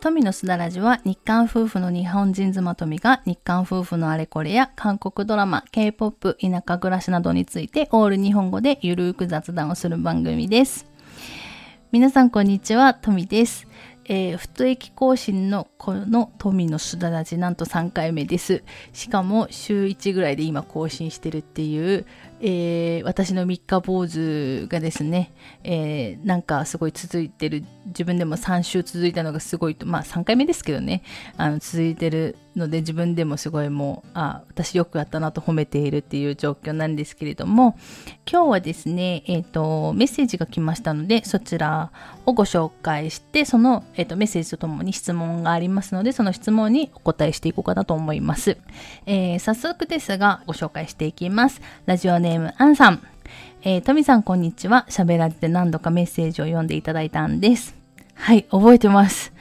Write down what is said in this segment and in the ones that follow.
富のすだらじは日韓夫婦の日本人妻富が日韓夫婦のあれこれや韓国ドラマ、K-POP、田舎暮らしなどについてオール日本語でゆるーく雑談をする番組です。皆さんこんにちは、富です。えー、太駅更新のこの富のすだらじなんと3回目です。しかも週1ぐらいで今更新してるっていう、えー、私の三日坊主がですね、えー、なんかすごい続いてる、自分でも3週続いたのがすごいと、まあ3回目ですけどね、あの続いてるので自分でもすごいもう、あ、私よくやったなと褒めているっていう状況なんですけれども、今日はですね、えっ、と、メッセージが来ましたので、そちらをご紹介して、その、えっ、と、メッセージとともに質問がありますので、その質問にお答えしていこうかなと思います。えー早速ですが、ご紹介していきます。ラジオネーム、アンさん。えー、トミさん、こんにちは。喋られて何度かメッセージを読んでいただいたんです。はい、覚えてます。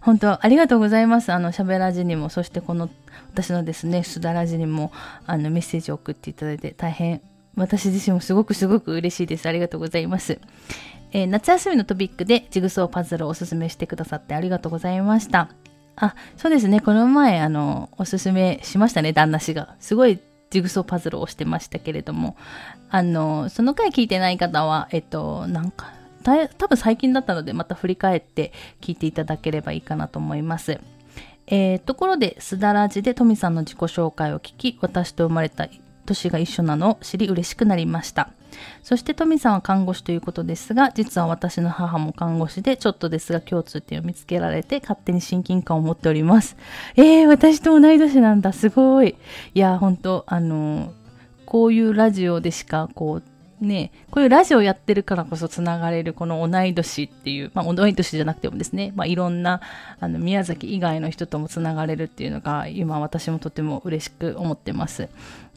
本当ありがとうございます。あの、喋らじにも、そしてこの、私のですね、すだらじにも、あの、メッセージを送っていただいて、大変、私自身もすごくすごく嬉しいです。ありがとうございます。えー夏休みのトピックでジグソーパズルをおすすめしてくださってありがとうございました。あ、そうですね。この前、あの、おすすめしましたね、旦那氏が。すごいジグソーパズルをしてましたけれども、あの、その回聞いてない方は、えっと、なんか、多分最近だったので、また振り返って聞いていただければいいかなと思います。えーところで、すだらじでトミさんの自己紹介を聞き、私と生まれた年が一緒なのを知り嬉しくなりました。そしてトミさんは看護師ということですが、実は私の母も看護師で、ちょっとですが共通点を見つけられて、勝手に親近感を持っております。えー、私と同い年なんだ、すごい。いや、本当あのこういうラジオでしか、こう、ね、こういうラジオやってるからこそつながれるこの同い年っていう、まあ同い年じゃなくてもですね、まあいろんなあの宮崎以外の人ともつながれるっていうのが今私もとても嬉しく思ってます。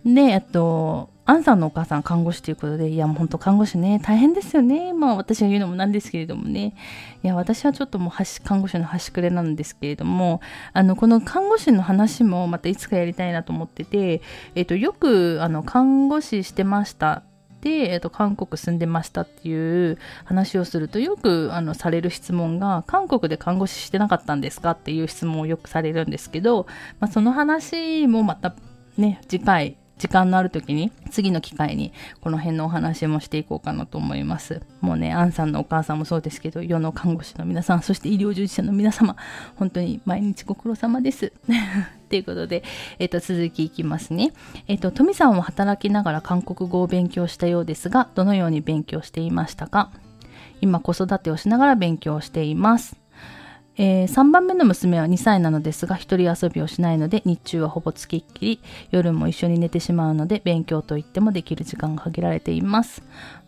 で、えっと、アンさんのお母さん看護師ということで、いやもう本当看護師ね、大変ですよね。まあ私が言うのもなんですけれどもね。いや私はちょっともう看護師の端くれなんですけれども、あの、この看護師の話もまたいつかやりたいなと思ってて、えっと、よくあの、看護師してました。で、えっと、韓国住んでましたっていう話をするとよくあのされる質問が韓国で看護師してなかったんですかっていう質問をよくされるんですけど、まあ、その話もまたね次回時間のある時に次の機会にこの辺のお話もしていこうかなと思います。もうねアンさんのお母さんもそうですけど世の看護師の皆さんそして医療従事者の皆様本当に毎日ご苦労様です。ということで、えっと続きいきますね。えっと富さんは働きながら韓国語を勉強したようですがどのように勉強していましたか？今子育てをしながら勉強しています。えー3番目の娘は2歳なのですが一人遊びをしないので日中はほぼつきっきり夜も一緒に寝てしまうので勉強といってもできる時間が限られています。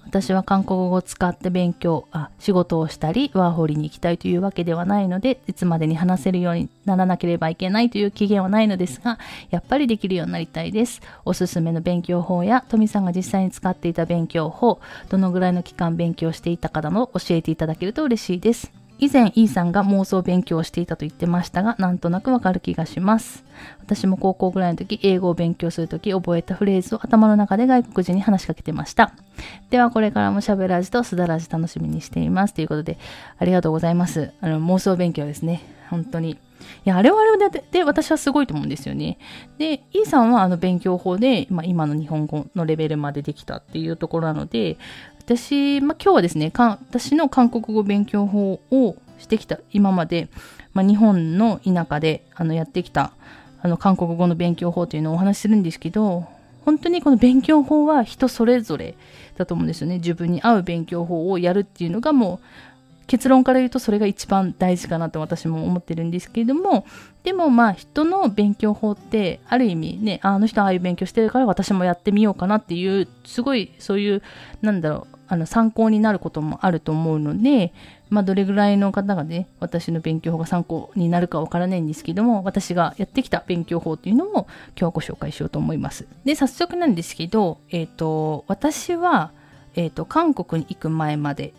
私は韓国語を使って勉強あ仕事をしたりワーホリに行きたいというわけではないのでいつまでに話せるようにならなければいけないという期限はないのですがやっぱりできるようになりたいです。おすすめの勉強法や富さんが実際に使っていた勉強法どのぐらいの期間勉強していたかなど教えていただけると嬉しいです。以前 E さんが妄想勉強をしていたと言ってましたがなんとなくわかる気がします。私も高校ぐらいの時英語を勉強する時覚えたフレーズを頭の中で外国人に話しかけてました。ではこれからもしゃべらじとすだらじ楽しみにしています。ということでありがとうございます。あの妄想勉強ですね。本当に。いや、あれはあれでで私はすごいと思うんですよね。で、E さんはあの勉強法で、まあ、今の日本語のレベルまでできたっていうところなので、私、まあ、今日はですね、私の韓国語勉強法をしてきた今まで、まあ、日本の田舎であのやってきたあの韓国語の勉強法というのをお話しするんですけど、本当にこの勉強法は人それぞれだと思うんですよね。自分に合う勉強法をやるっていうのがもう結論から言うとそれが一番大事かなと私も思ってるんですけれどもでもまあ人の勉強法ってある意味ねあの人ああいう勉強してるから私もやってみようかなっていうすごいそういうなんだろうあの参考になることもあると思うのでまあどれぐらいの方がね私の勉強法が参考になるかわからないんですけども私がやってきた勉強法っていうのを今日はご紹介しようと思いますで早速なんですけどえっ、と私はえっ、と韓国に行く前まで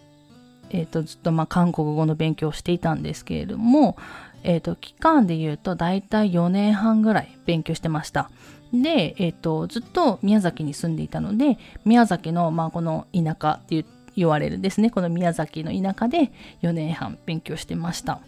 えー、とずっとまあ韓国語の勉強をしていたんですけれども、えー、と期間で言うと大体4年半ぐらい勉強してました。で、えー、とずっと宮崎に住んでいたので宮崎のまあこの田舎って言われるですねこの宮崎の田舎で4年半勉強してました。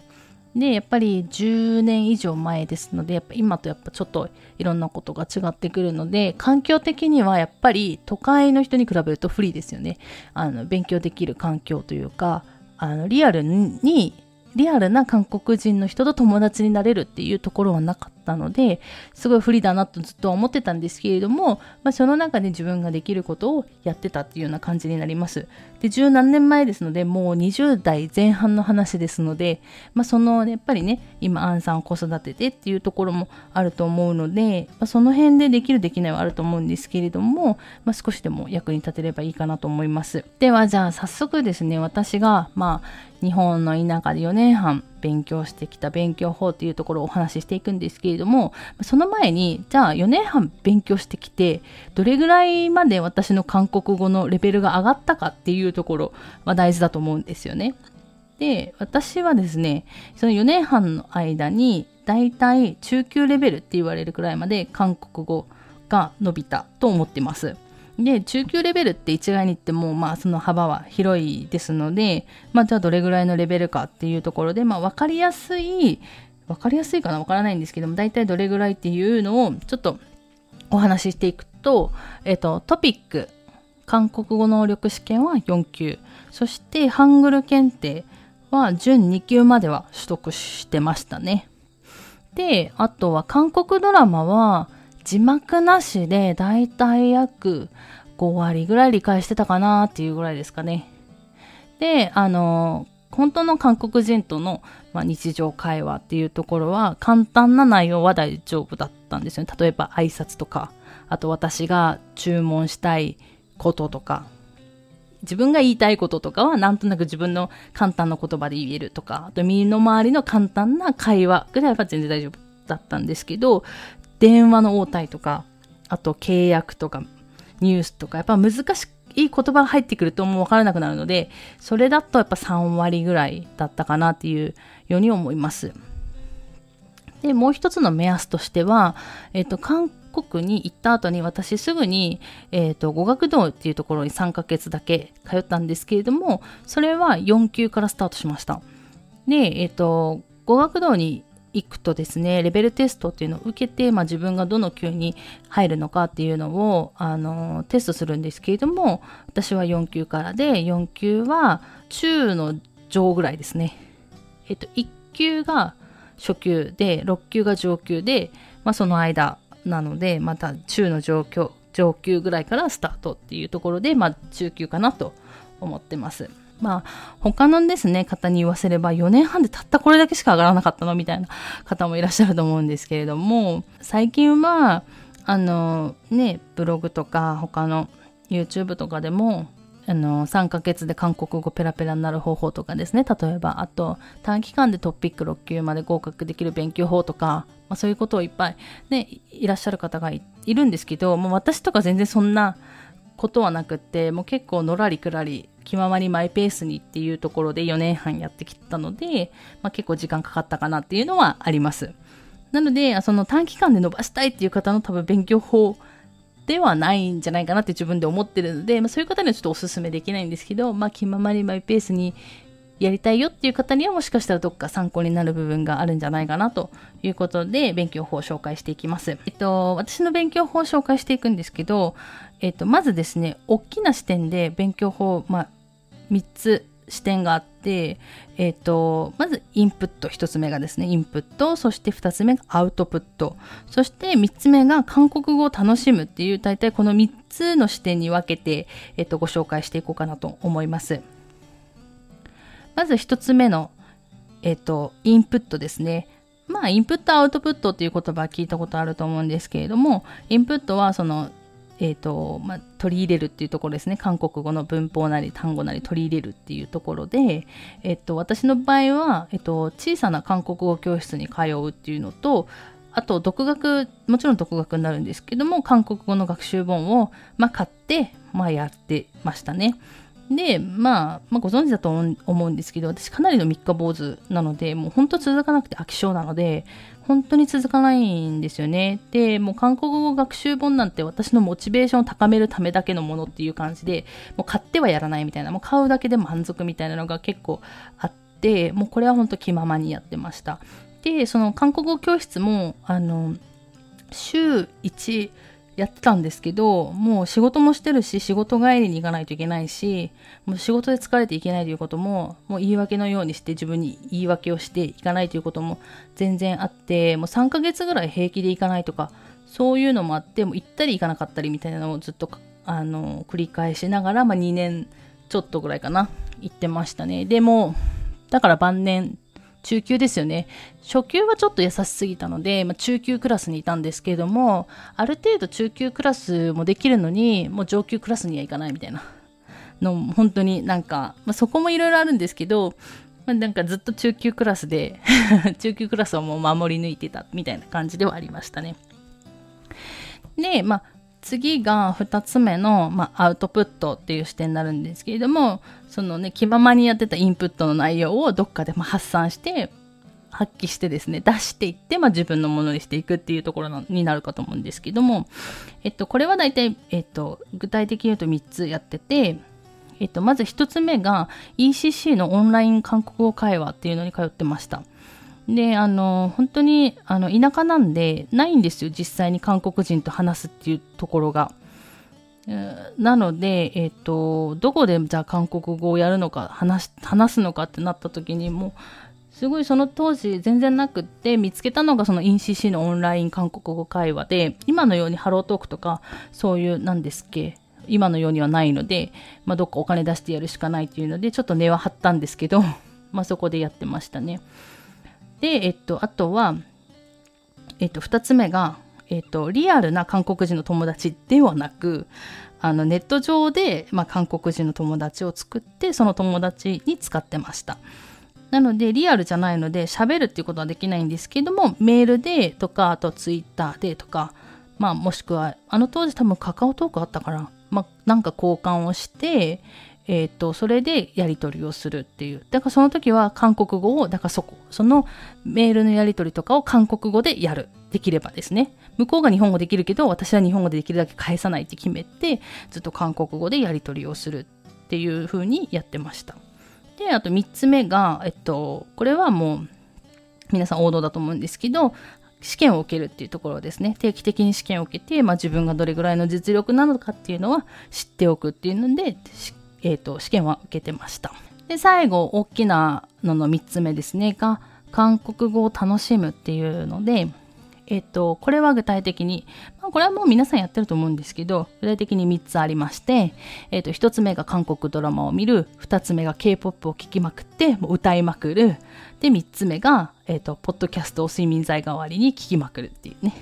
でやっぱり10年以上前ですのでやっぱ今とやっぱちょっといろんなことが違ってくるので環境的にはやっぱり都会の人に比べると不利ですよねあの勉強できる環境というかあのリアルにリアルな韓国人の人と友達になれるっていうところはなかったたのですごい不利だなとずっと思ってたんですけれども、まあ、その中で自分ができることをやってたっていうような感じになります。で十何年前ですのでもう20代前半の話ですので、まあ、そのやっぱりね今アンさんを子育ててっていうところもあると思うので、まあ、その辺でできるできないはあると思うんですけれども、まあ、少しでも役に立てればいいかなと思います。ではじゃあ早速ですね私がまあ日本の田舎で4年半勉強してきた勉強法っていうところをお話ししていくんですけれどもその前にじゃあ4年半勉強してきてどれぐらいまで私の韓国語のレベルが上がったかっていうところは大事だと思うんですよね。で私はですねその4年半の間にだいたい中級レベルって言われるくらいまで韓国語が伸びたと思ってます。で、中級レベルって一概に言っても、まあ、その幅は広いですので、まあ、じゃあどれぐらいのレベルかっていうところで、まあ、わかりやすい、わかりやすいかなわからないんですけども、大体どれぐらいっていうのを、ちょっとお話ししていくと、えっと、トピック、韓国語能力試験は4級、そしてハングル検定は準2級までは取得してましたね。で、あとは韓国ドラマは、字幕なしでだいたい約5割ぐらい理解してたかなっていうぐらいですかね。で、あの、本当の韓国人との、まあ、日常会話っていうところは簡単な内容は大丈夫だったんですよね。例えば挨拶とか、あと私が注文したいこととか、自分が言いたいこととかはなんとなく自分の簡単な言葉で言えるとか、あと身の回りの簡単な会話ぐらいは全然大丈夫だったんですけど、電話の応対とか、あと契約とか、ニュースとか、やっぱ難しい言葉が入ってくるともう分からなくなるので、それだとやっぱ3割ぐらいだったかなっていうように思います。で、もう一つの目安としては、えっ、ー、と、韓国に行った後に私すぐに、えっ、ー、と、語学堂っていうところに3ヶ月だけ通ったんですけれども、それは4級からスタートしました。で、えっ、ー、と、語学堂に行くとですね、レベルテストっていうのを受けて、まあ、自分がどの級に入るのかっていうのを、あの、テストするんですけれども、私は4級からで、4級は中の上ぐらいですね。えっと、1級が初級で、6級が上級で、まあ、その間なので、また中の上級、上級ぐらいからスタートっていうところで、まあ、中級かなと思ってます。まあ、他のですね、方に言わせれば4年半でたったこれだけしか上がらなかったのみたいな方もいらっしゃると思うんですけれども、最近は、あの、ね、ブログとか他の YouTube とかでも、あの、3ヶ月で韓国語ペラペラになる方法とかですね、例えば、あと、短期間でトピック6級まで合格できる勉強法とか、まあ、そういうことをいっぱいね、いらっしゃる方がいるんですけど、もう私とか全然そんなことはなくって、もう結構のらりくらり気ままにマイペースにっていうところで4年半やってきたので、まあ、結構時間かかったかなっていうのはあります。なので、その短期間で伸ばしたいっていう方の多分勉強法ではないんじゃないかなって自分で思ってるので、まあ、そういう方にはちょっとお勧めできないんですけど、まあ、気ままにマイペースにやりたいよっていう方にはもしかしたらどっか参考になる部分があるんじゃないかなということで勉強法を紹介していきます。えっと、私の勉強法を紹介していくんですけど、えっと、まずですね、大きな視点で勉強法、まあ、3つ視点があって、えっ、と、まずインプット、1つ目がですね、インプット、そして2つ目がアウトプット、そして3つ目が韓国語を楽しむっていう、大体この3つの視点に分けて、えっ、と、ご紹介していこうかなと思います。まず1つ目の、えっ、と、インプットですね。まあ、インプット、アウトプットっていう言葉は聞いたことあると思うんですけれども、インプットはそのえーとまあ、取り入れるっていうところですね韓国語の文法なり単語なり取り入れるっていうところで、えーと、私の場合は、えーと、小さな韓国語教室に通うっていうのとあと独学もちろん独学になるんですけども韓国語の学習本を、まあ、買って、まあ、やってましたね。で、まあ、まあ、ご存知だと思うんですけど、私かなりの三日坊主なので、もう本当続かなくて飽き性なので、本当に続かないんですよね。で、もう韓国語学習本なんて私のモチベーションを高めるためだけのものっていう感じで、もう買ってはやらないみたいな、もう買うだけで満足みたいなのが結構あってもうこれは本当気ままにやってましたでその韓国語教室もあの週1やってたんですけどもう仕事もしてるし仕事帰りに行かないといけないしもう仕事で疲れていけないということももう言い訳のようにして自分に言い訳をしていかないということも全然あってもう3ヶ月ぐらい平気で行かないとかそういうのもあってもう行ったり行かなかったりみたいなのをずっとあの繰り返しながら、まあ、2年ちょっとぐらいかな行ってましたね。でもだから晩年中級ですよね。初級はちょっと優しすぎたので、まあ、中級クラスにいたんですけれども、ある程度中級クラスもできるのに、もう上級クラスには行かないみたいなの、本当になんか、まあ、そこもいろいろあるんですけど、まあ、なんかずっと中級クラスで 中級クラスをもう守り抜いてたみたいな感じではありましたね。で、まあ、次が2つ目の、まあ、アウトプットっていう視点になるんですけれどもそのね気ままにやってたインプットの内容をどっかでま発散して発揮してですね出していって、まあ、自分のものにしていくっていうところになるかと思うんですけども、えっと、これは大体、えっと、具体的に言うと3つやってて、えっと、まず1つ目が ECC のオンライン韓国語会話っていうのに通ってました。で、あの、本当に、あの、田舎なんで、ないんですよ、実際に韓国人と話すっていうところが。なので、えっ、と、どこでじゃあ韓国語をやるのか、話話すのかってなった時にもすごいその当時全然なくって見つけたのがその INCC のオンライン韓国語会話で、今のようにハロートークとか、そういう、なんですっけ、今のようにはないので、まあ、どっかお金出してやるしかないっていうので、ちょっと根は張ったんですけど、まあそこでやってましたね。で、えっと、あとは、えっと、二つ目が、えっと、リアルな韓国人の友達ではなく、あのネット上で、まあ、韓国人の友達を作ってその友達に使ってましたなのでリアルじゃないので喋るっていうことはできないんですけどもメールでとかあとツイッターでとかまあもしくはあの当時多分カカオトークあったからまあなんか交換をしてえっ、ー、と、それでやり取りをするっていう。だからその時は韓国語を、だからそこ、そのメールのやり取りとかを韓国語でやる。できればですね。向こうが日本語できるけど、私は日本語でできるだけ返さないって決めて、ずっと韓国語でやり取りをするっていう風にやってました。で、あと3つ目が、えっと、これはもう、皆さん王道だと思うんですけど、試験を受けるっていうところですね。定期的に試験を受けて、まあ、自分がどれぐらいの実力なのかっていうのは知っておくっていうので、えーと、試験は受けてました。で最後大きなのの3つ目ですねが韓国語を楽しむっていうので、えっ、と、これは具体的に、まあ、これはもう皆さんやってると思うんですけど、具体的に3つありまして、えっ、と、1つ目が韓国ドラマを見る、2つ目が K-POP を聴きまくって、もう歌いまくる、で、3つ目が、えっ、と、ポッドキャストを睡眠剤代わりに聴きまくるっていうね。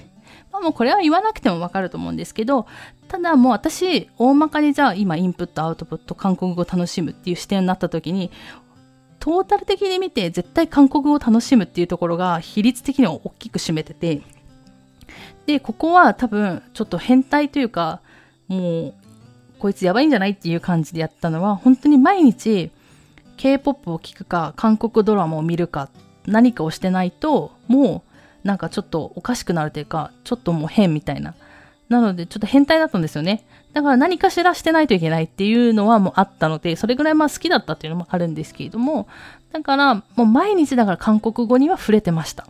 まあもうこれは言わなくてもわかると思うんですけど、ただもう私、大まかにじゃあ今インプット、アウトプット、韓国語を楽しむっていう視点になった時に、トータル的に見て絶対韓国語を楽しむっていうところが比率的には大きく占めてて、で、ここは多分ちょっと変態というか、もう、こいつやばいんじゃないっていう感じでやったのは、本当に毎日 K-POP を聴くか、韓国ドラマを見るか、何かをしてないと、もうなんかちょっとおかしくなるというか、ちょっともう変みたいな。なので、ちょっと変態だったんですよね。だから何かしらしてないといけないっていうのはもうあったので、それぐらいまあ好きだったっていうのもあるんですけれども、だからもう毎日だから韓国語には触れてました。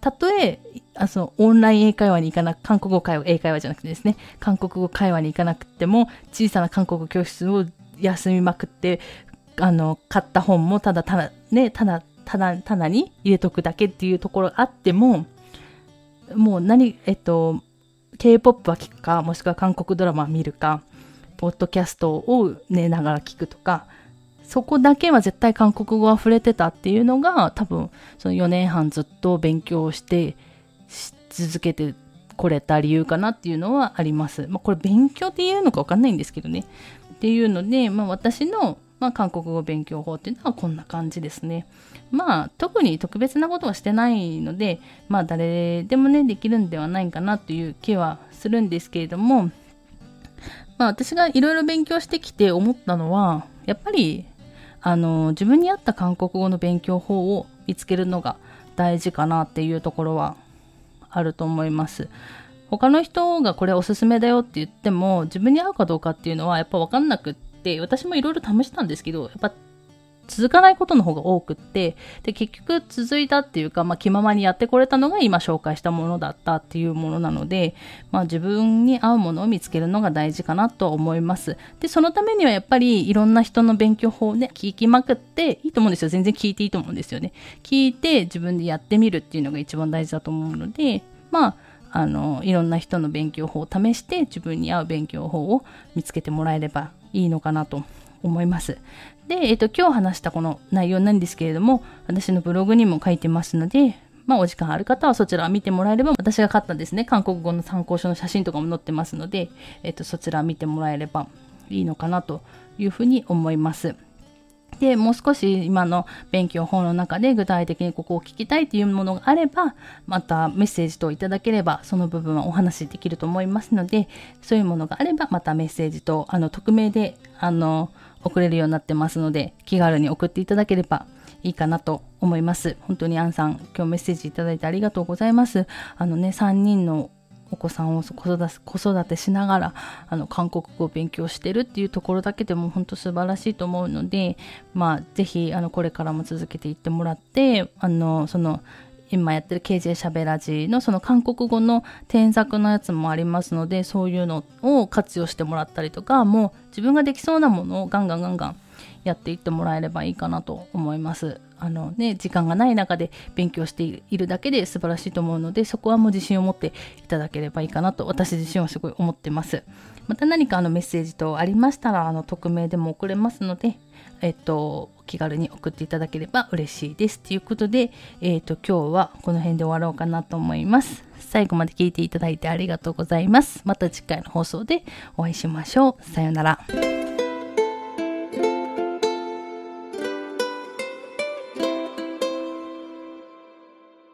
たとえ、あその、オンライン英会話に行かなく、韓国語会話、英会話じゃなくてですね、韓国語会話に行かなくても、小さな韓国教室を休みまくって、あの、買った本もただただ、ね、ただ棚棚に入れとくだけっていうところあっても、もう何、えっと、K-POP は聞くか、もしくは韓国ドラマ見るか、ポッドキャストを寝ながら聞くとか、そこだけは絶対韓国語は触れてたっていうのが、多分、その4年半ずっと勉強して続けてこれた理由かなっていうのはあります。まあ、これ勉強って言うのかわかんないんですけどね。っていうので、まあ、私の、まあ、韓国語勉強法っていうのはこんな感じですね。まあ特に特別なことはしてないのでまあ誰でもねできるんではないかなという気はするんですけれどもまあ私がいろいろ勉強してきて思ったのはやっぱりあの自分に合った韓国語の勉強法を見つけるのが大事かなっていうところはあると思います。他の人がこれおすすめだよって言っても自分に合うかどうかっていうのはやっぱ分かんなくって私もいろいろ試したんですけどやっぱ続かないことの方が多くってで結局続いたっていうか、まあ、気ままにやってこれたのが今紹介したものだったっていうものなので、まあ、自分に合うものを見つけるのが大事かなと思います。でそのためにはやっぱりいろんな人の勉強法をね聞きまくっていいと思うんですよ。全然聞いていいと思うんですよね。聞いて自分でやってみるっていうのが一番大事だと思うのでまああのいろんな人の勉強法を試して自分に合う勉強法を見つけてもらえればいいのかなと思います。で、えっ、と、今日話したこの内容なんですけれども、私のブログにも書いてますので、まあ、お時間ある方はそちら見てもらえれば、私が買ったですね、韓国語の参考書の写真とかも載ってますので、えっ、と、そちら見てもらえればいいのかなというふうに思います。で、もう少し今の勉強法の中で具体的にここを聞きたいというものがあれば、またメッセージといただければ、その部分はお話しできると思いますので、そういうものがあれば、またメッセージと、あの、匿名で、あの、送れるようになってますので、気軽に送っていただければいいかなと思います。本当にアンさん、今日メッセージいただいてありがとうございます。あのね、3人のお子さんを子育てしながらあの韓国語を勉強してるっていうところだけでも本当素晴らしいと思うので、まあ、ぜひあのこれからも続けていってもらってあのその今やってる KJ しゃべらじのその韓国語の添削のやつもありますのでそういうのを活用してもらったりとかもう自分ができそうなものをガンガンガンガンやっていってもらえればいいかなと思います。あのね、時間がない中で勉強しているだけで素晴らしいと思うので、そこはもう自信を持っていただければいいかなと、私自身はすごい思ってます。また何かあのメッセージとありましたら、あの匿名でも送れますので、えっと、気軽に送っていただければ嬉しいです。ということで、えっと、今日はこの辺で終わろうかなと思います。最後まで聞いていただいてありがとうございます。また次回の放送でお会いしましょう。さようなら。